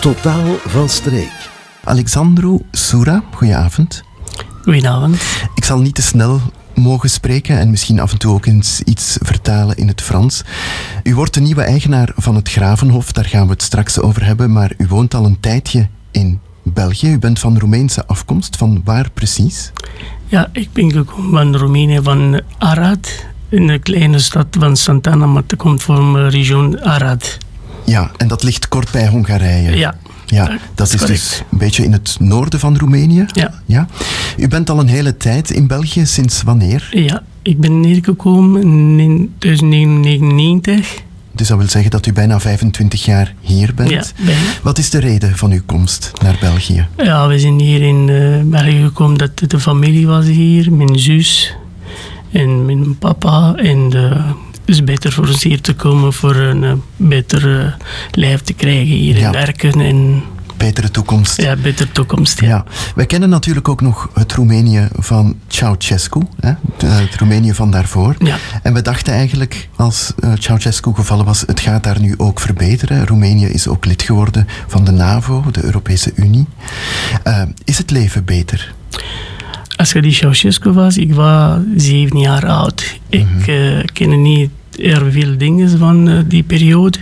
Totaal van streek. Alexandru Soura, goedenavond. Goedenavond. Ik zal niet te snel mogen spreken en misschien af en toe ook eens iets vertalen in het Frans. U wordt de nieuwe eigenaar van het Gravenhof, daar gaan we het straks over hebben, maar u woont al een tijdje in België. U bent van Roemeense afkomst, van waar precies? Ja, ik ben gekomen van Roemenië, van Arad, in de kleine stad van Santana, maar dat komt van de region Arad. Ja, en dat ligt kort bij Hongarije. Ja. Ja, dat is dus een beetje in het noorden van Roemenië. Ja. ja. U bent al een hele tijd in België, sinds wanneer? Ja, ik ben neergekomen in 1999. Dus dat wil zeggen dat u bijna 25 jaar hier bent. Ja, bijna. Wat is de reden van uw komst naar België? Ja, we zijn hier in uh, België gekomen dat de familie was hier, mijn zus en mijn papa. En uh, is beter voor ons hier te komen voor een uh, beter uh, lijf te krijgen hier Ja. en werken. En, Betere toekomst. ja, betere toekomst. Ja. Ja, wij kennen natuurlijk ook nog het Roemenië van Ceausescu, hè? het Roemenië van daarvoor. Ja. En we dachten eigenlijk, als eh, Ceausescu gevallen was, het gaat daar nu ook verbeteren. Roemenië is ook lid geworden van de NAVO, de Europese Unie. Eh, is het leven beter? Als je die Ceausescu was, ik was zeven jaar oud. Ik eh, ken niet erg veel dingen van eh, die periode.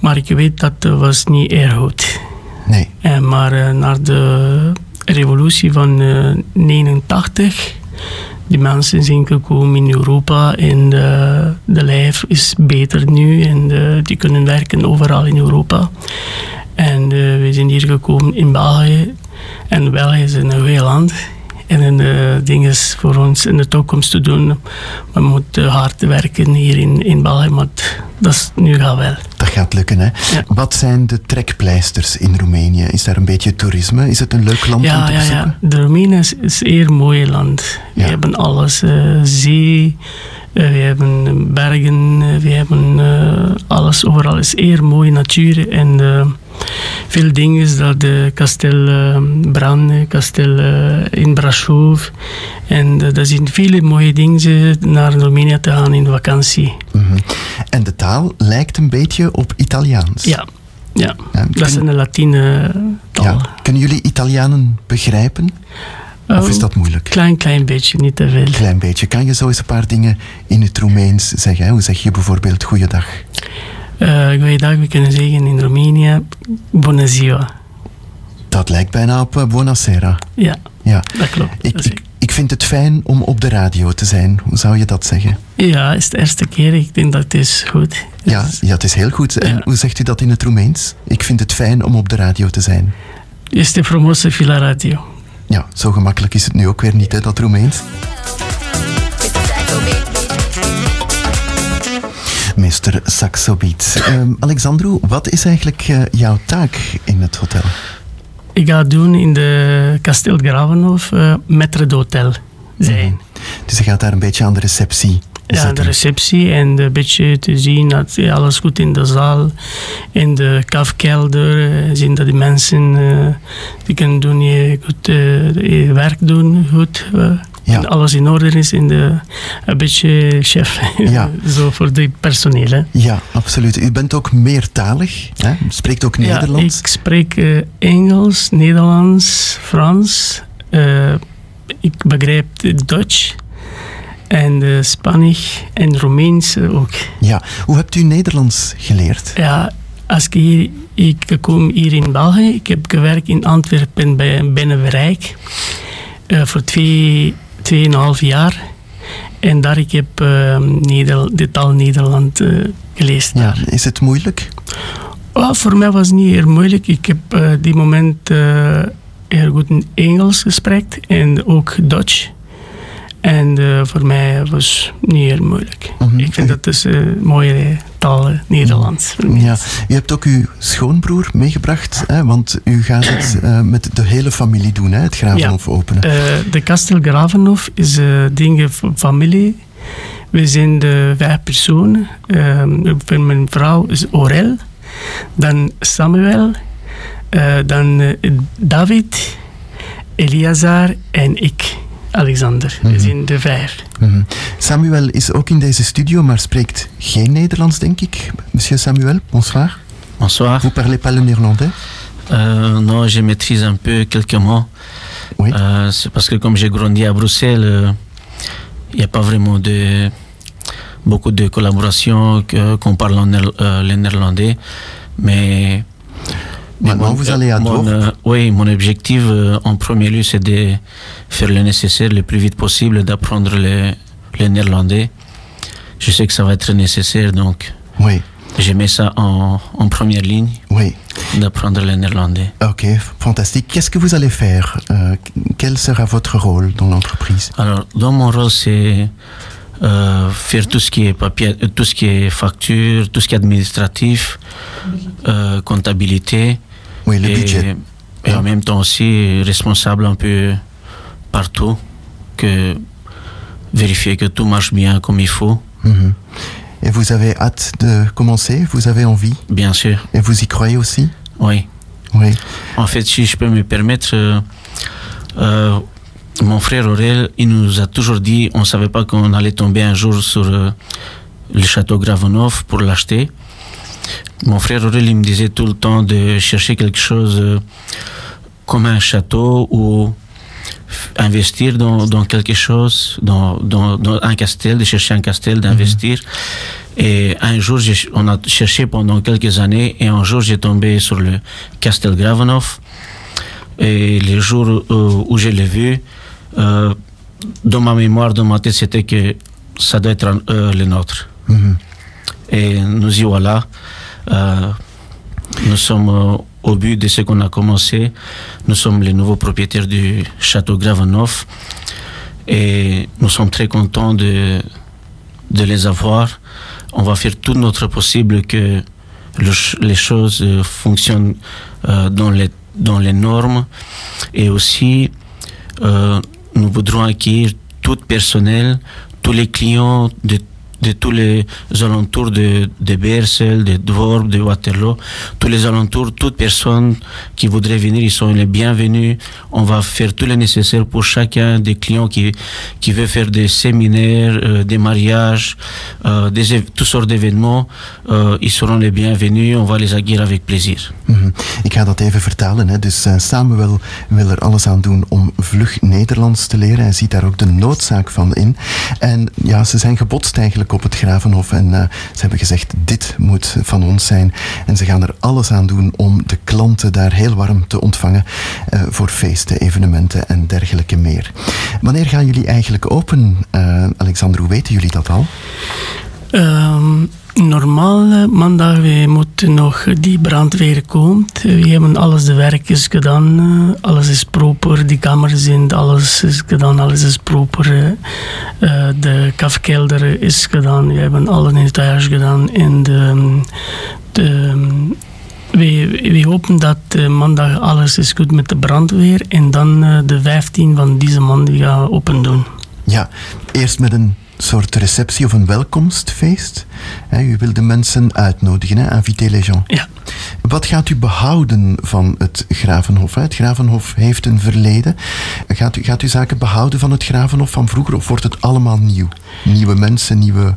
Maar ik weet dat het was niet erg goed. Nee. En maar eh, na de revolutie van eh 89, die mensen zijn gekomen in Europa en de, de lijf is beter nu en eh, die kunnen werken overal in Europa. En eh, we zijn hier gekomen in België. En België is een heel land. En een eh, ding is voor ons in de toekomst te doen. We moeten hard werken hier in, in België, maar dat is nu gaat wel. Dat gaat lukken, hè? Ja. Wat zijn de trekpleisters in Roemenië? Is daar een beetje toerisme? Is het een leuk land om te ja, bezoeken? ja. De Roemenië is, is een zeer mooi land. We hebben alles. eh, zee, eh, we hebben bergen, we hebben alles. Overal is zeer mooie natuur. En veel dingen, dat de kasteel eh, Bran, kasteel eh, in Brasov. En eh, er zijn viele mooie dingen eh, naar Roemenië te gaan in vakantie. Mhm. En de taal lijkt een beetje op Italiaans. Ja, ja. Ja, dat is een Latine taal. Ja. Kunnen jullie Italianen begrijpen? Of is Eh, dat moeilijk? Klein, klein beetje, niet te veel. Klein beetje. Kan je zo eens een paar dingen in het Roemeens zeggen? hè? Hoe zeg je bijvoorbeeld goeiedag? Uh, goeiedag, we kunnen zeggen in Roemenië, bună ziua. Dat lijkt bijna op eh, buonasera. Ja, Ja. dat klopt. Ik, Dat is- ik, ik vind het fijn om op de radio te zijn. Hoe zou je dat zeggen? ja, het is de eerste keer. Ik denk dat het is goed. Ja, is- ja het is heel goed. En Ja. hoe zegt u dat in het Roemeens? Ik vind het fijn om op de radio te zijn. Este frumoasă fi la radio. Ja, zo gemakkelijk is het nu ook weer niet, hè, dat Roemeens. Meester Saxobiet. Ehm Alexandru, wat is eigenlijk eh, jouw taak in het hotel? Ik ga doen in de Kasteel Gravenhof uh, maître d'hôtel zijn. Dus je gaat daar een beetje aan de receptie Ja, de zitten. receptie en een beetje te zien dat alles goed in de zaal, in de kafkelder, eh, zien dat die mensen eh, die kunnen doen, je goed je werk doen, goed. Ja. en alles in orde is in de, een beetje chef, Ja. zo voor de personeel. Hè. Ja, absoluut. U bent ook meertalig. Hè? U spreekt ook Nederlands. Ja, ik spreek eh, Engels, Nederlands, Frans. eh, ik begrijp Duits en uh, Spanisch en Roemeens ook. Ja. Hoe hebt u Nederlands geleerd? Ja, als ik hier, ik kom hier in België, ik heb gewerkt in Antwerpen bij Binnenwijk uh, voor twee, tweeënhalf jaar. En daar ik heb uh, Neder, de taal Nederland uh, gelezen. Ja, is het moeilijk? Oh, voor mij was het niet heel moeilijk. Ik heb uh, die moment uh, heel goed Engels gesprek en ook Duits. En voor mij was het niet heel moeilijk. Mhm. Mm -hmm. Ik vind dat is een mooie taal, Nederlands. Mm Ja, u hebt ook uw schoonbroer meegebracht, hè? want u gaat het uh, met de hele familie doen, hè? het Gravenhof ja. openen. Uh, de Kastel Gravenhof is uh, ding van familie. We zijn de vijf personen. Uh, mijn vrouw is Aurel, dan Samuel, dan David, Eliazar en ik. Alexander. Mhm. We zijn de vijf. Mm -hmm. Samuel is ook in deze studio, maar spreekt geen Nederlands, denk ik. Monsieur Samuel, bonsoir. Bonsoir. Vous parlez pas le néerlandais? Euh, non, je maîtrise un peu quelques mots. Oui. Euh, c'est parce que comme j'ai grandi à Bruxelles, euh, il n'y a pas vraiment de beaucoup de collaboration que- qu'on parle en le néerlandais. Mais, mais Maintenant, vous allez à mon, euh, Oui, mon objectif euh, en premier lieu, c'est de faire le nécessaire le plus vite possible, d'apprendre le, le néerlandais. Je sais que ça va être nécessaire, donc Oui, je mets ça en, en première ligne, oui. d'apprendre le néerlandais. Ok, fantastique. Qu'est-ce que vous allez faire Euh, Quel sera votre rôle dans l'entreprise? Alors, dans mon rôle, c'est euh, faire tout ce qui est papier, euh, tout ce qui est facture, tout ce qui est administratif, euh, comptabilité. Oui, le et, budget. et en même temps aussi responsable un peu partout, que vérifier que tout marche bien comme il faut, Mhm. Et vous avez hâte de commencer? Vous avez envie? Bien sûr. Et vous y croyez aussi? Oui. Oui. En fait, si je peux me permettre, euh, euh, mon frère Aurel, il nous a toujours dit, on ne savait pas qu'on allait tomber un jour sur euh, le château Gravenov pour l'acheter. Mon frère Aurel, il me disait tout le temps de chercher quelque chose comme un château ou investir dans, dans quelque chose, dans, dans, dans un castel, de chercher un castel, d'investir. Et un jour, on a cherché pendant quelques années, et un jour, j'ai tombé sur le Castel Gravenov. Et les jours euh, où je l'ai vu, euh, dans ma mémoire, dans ma tête, c'était que ça doit être euh, le nôtre. Mhm. Et nous y voilà. Euh, nous sommes au but de ce qu'on a commencé. Nous sommes les nouveaux propriétaires du château Gravenov. Et nous sommes très contents de, de les avoir. On va faire tout notre possible que les choses euh, fonctionnent euh, dans, les, dans les normes. Et aussi, euh, nous voudrons accueillir tout personnel, tous les clients de, de tous les alentours de, de Bersel, de Dvorp, de Waterloo, tous les alentours, toute personne qui voudrait venir, ils sont les bienvenus. On va faire tout le nécessaire pour chacun des clients qui, qui veut faire des séminaires, euh, des mariages, euh, des, toutes sortes d'événements. Euh, ils seront les bienvenus, on va les accueillir avec plaisir. Mhm. Ik ga dat even vertalen. Hè. Dus eh, Samuel wil er alles aan doen om vlug Nederlands te leren. Hij ziet daar ook de noodzaak van in. En ja, ze zijn gebotst eigenlijk op het Gravenhof. En eh, ze hebben gezegd, dit moet van ons zijn. En ze gaan er alles aan doen om de klanten daar heel warm te ontvangen. eh, voor feesten, evenementen en dergelijke meer. Wanneer gaan jullie eigenlijk open, eh Alexander? Hoe weten jullie dat al? Ehm, normaal eh, maandag we moeten nog die brandweer komt. We hebben alles de werkjes gedaan. eh, alles is proper. Die kamers zijn alles is gedaan. Alles is proper. eh. Eh, de kafkelder is gedaan. We hebben alle nettoyage gedaan. En de, we, we hopen dat eh, maandag alles is goed met de brandweer. En dan eh, de 15 van deze maand gaan open doen. Ja, eerst met een soort receptie of een welkomstfeest. U wil de mensen uitnodigen, hè, inviter les gens. Ja. Wat gaat u behouden van het Gravenhof? Het Gravenhof heeft een verleden. Gaat u, gaat u zaken behouden van het Gravenhof van vroeger of wordt het allemaal nieuw? Nieuwe mensen, nieuwe...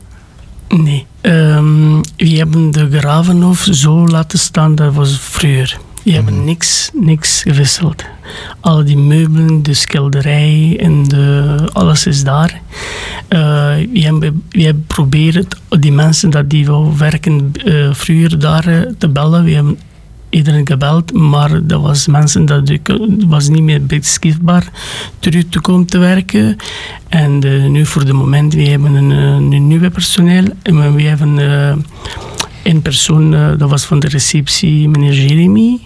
Nee. Ehm, we hebben de Gravenhof zo laten staan, dat was vroeger. We hebben niks, niks gewisseld. Al die meubelen, de schilderij en de, alles is daar. Eh, we, hebben, proberen die mensen dat die wil werken eh, vroeger daar eh, te bellen. We hebben iedereen gebeld, maar dat was mensen dat was niet meer beschikbaar terug te komen te werken. En nu voor de moment, we hebben een, een nieuwe personeel. En we hebben een persoon, dat was van de receptie, meneer Jeremy,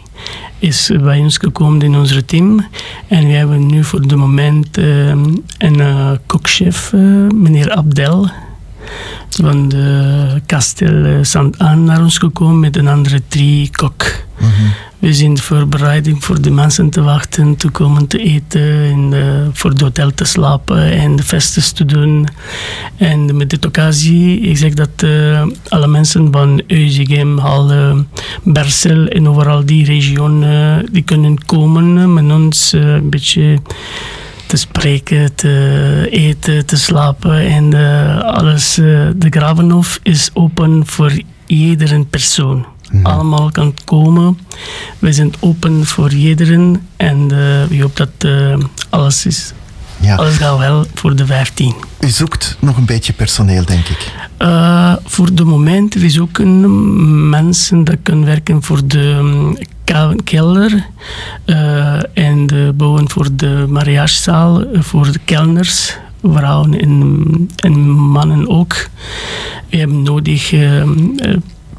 is bij ons gekomen in ons team. En we hebben nu voor de moment eh, een eh, kokchef, eh, meneer Abdel van de Kastel eh, Sant-Aan naar ons gekomen met een andere drie kok. We zijn voorbereiding voor de mensen te wachten, te komen te eten, en voor het hotel te slapen en de festen te doen. En met dit occasie, ik zeg dat eh, alle mensen van Euzegem, Halle, Bersel en overal die regio, eh, die kunnen komen met ons eh, een beetje te spreken, te eten, te slapen en alles. de Gravenhof is open voor iedere persoon. Allemaal kan komen. We zijn open voor iedereen en uh, we hopen dat uh, alles is. Ja. Alles gaat wel voor de 15. U zoekt nog een beetje personeel, denk ik. Uh, voor de moment, we zoeken mensen die kunnen werken voor de um, kelder en de bouwen voor de mariagezaal, voor de kelners, vrouwen en, en mannen ook. We hebben nodig uh,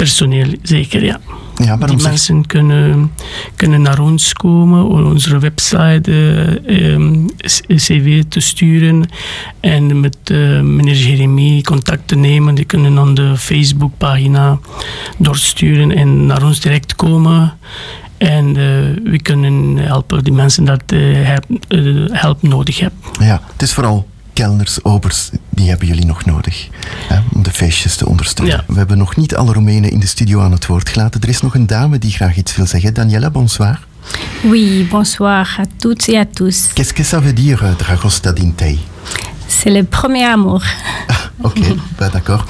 personeel, zeker, ja. Ja, die mensen kunnen, kunnen naar ons komen, onze website uh, um, cv te sturen en met uh, meneer Jeremie contact te nemen. Die kunnen aan de Facebookpagina doorsturen en naar ons direct komen. En uh, we kunnen helpen die mensen dat help nodig hebben. Ja, het is vooral kelners, obers, die hebben jullie nog nodig hè, om de feestjes te ondersteunen. We hebben nog niet alle Roemenen in de studio aan het woord gelaten. Er is nog een dame die graag iets wil zeggen. Daniela, bonsoir. Oui, bonsoir à toutes et à tous. Qu'est-ce que ça veut dire, euh, Dragosta Dintei C'est le premier amour. Ah, ok, bah, d'accord.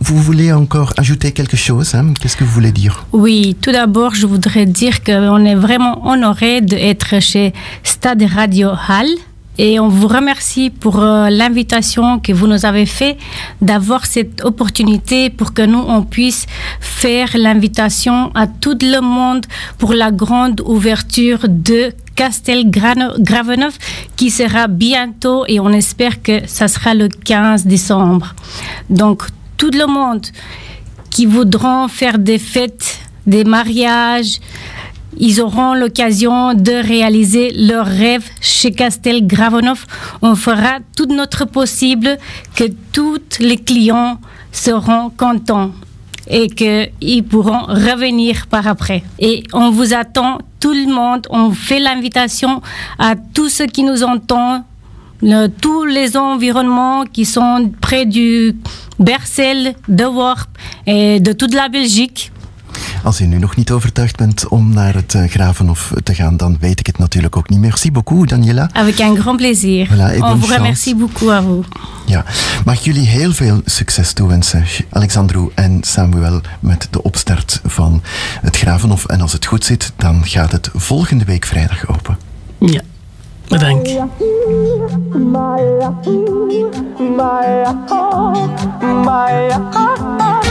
Vous voulez encore ajouter quelque chose hein? Qu'est-ce que vous voulez dire Oui, tout d'abord, je voudrais dire qu'on est vraiment honoré d'être chez Stade Radio Hall et on vous remercie pour euh, l'invitation que vous nous avez fait d'avoir cette opportunité pour que nous, on puisse faire l'invitation à tout le monde pour la grande ouverture de Castel Gravenov qui sera bientôt et on espère que ça sera le 15 décembre. Donc tout le monde qui voudront faire des fêtes, des mariages, ils auront l'occasion de réaliser leur rêve chez Castel Gravenov. On fera tout notre possible que tous les clients seront contents et qu'ils pourront revenir par après. Et on vous attend, tout le monde. On fait l'invitation à tous ceux qui nous entendent, tous les environnements qui sont près du Bercel, de Worp et de toute la Belgique. Als u nu nog niet overtuigd bent om naar het uh, Gravenhof te gaan, dan weet ik het natuurlijk ook niet. Merci beaucoup, Daniela. Avec un grand plaisir. Voilà, On vous remercie beaucoup à vous. Ja, mag ik jullie heel veel succes toewensen, Alexandru en Samuel, met de opstart van het Gravenhof. En als het goed zit, dan gaat het volgende week vrijdag open. Ja. Bedankt. My, my, my,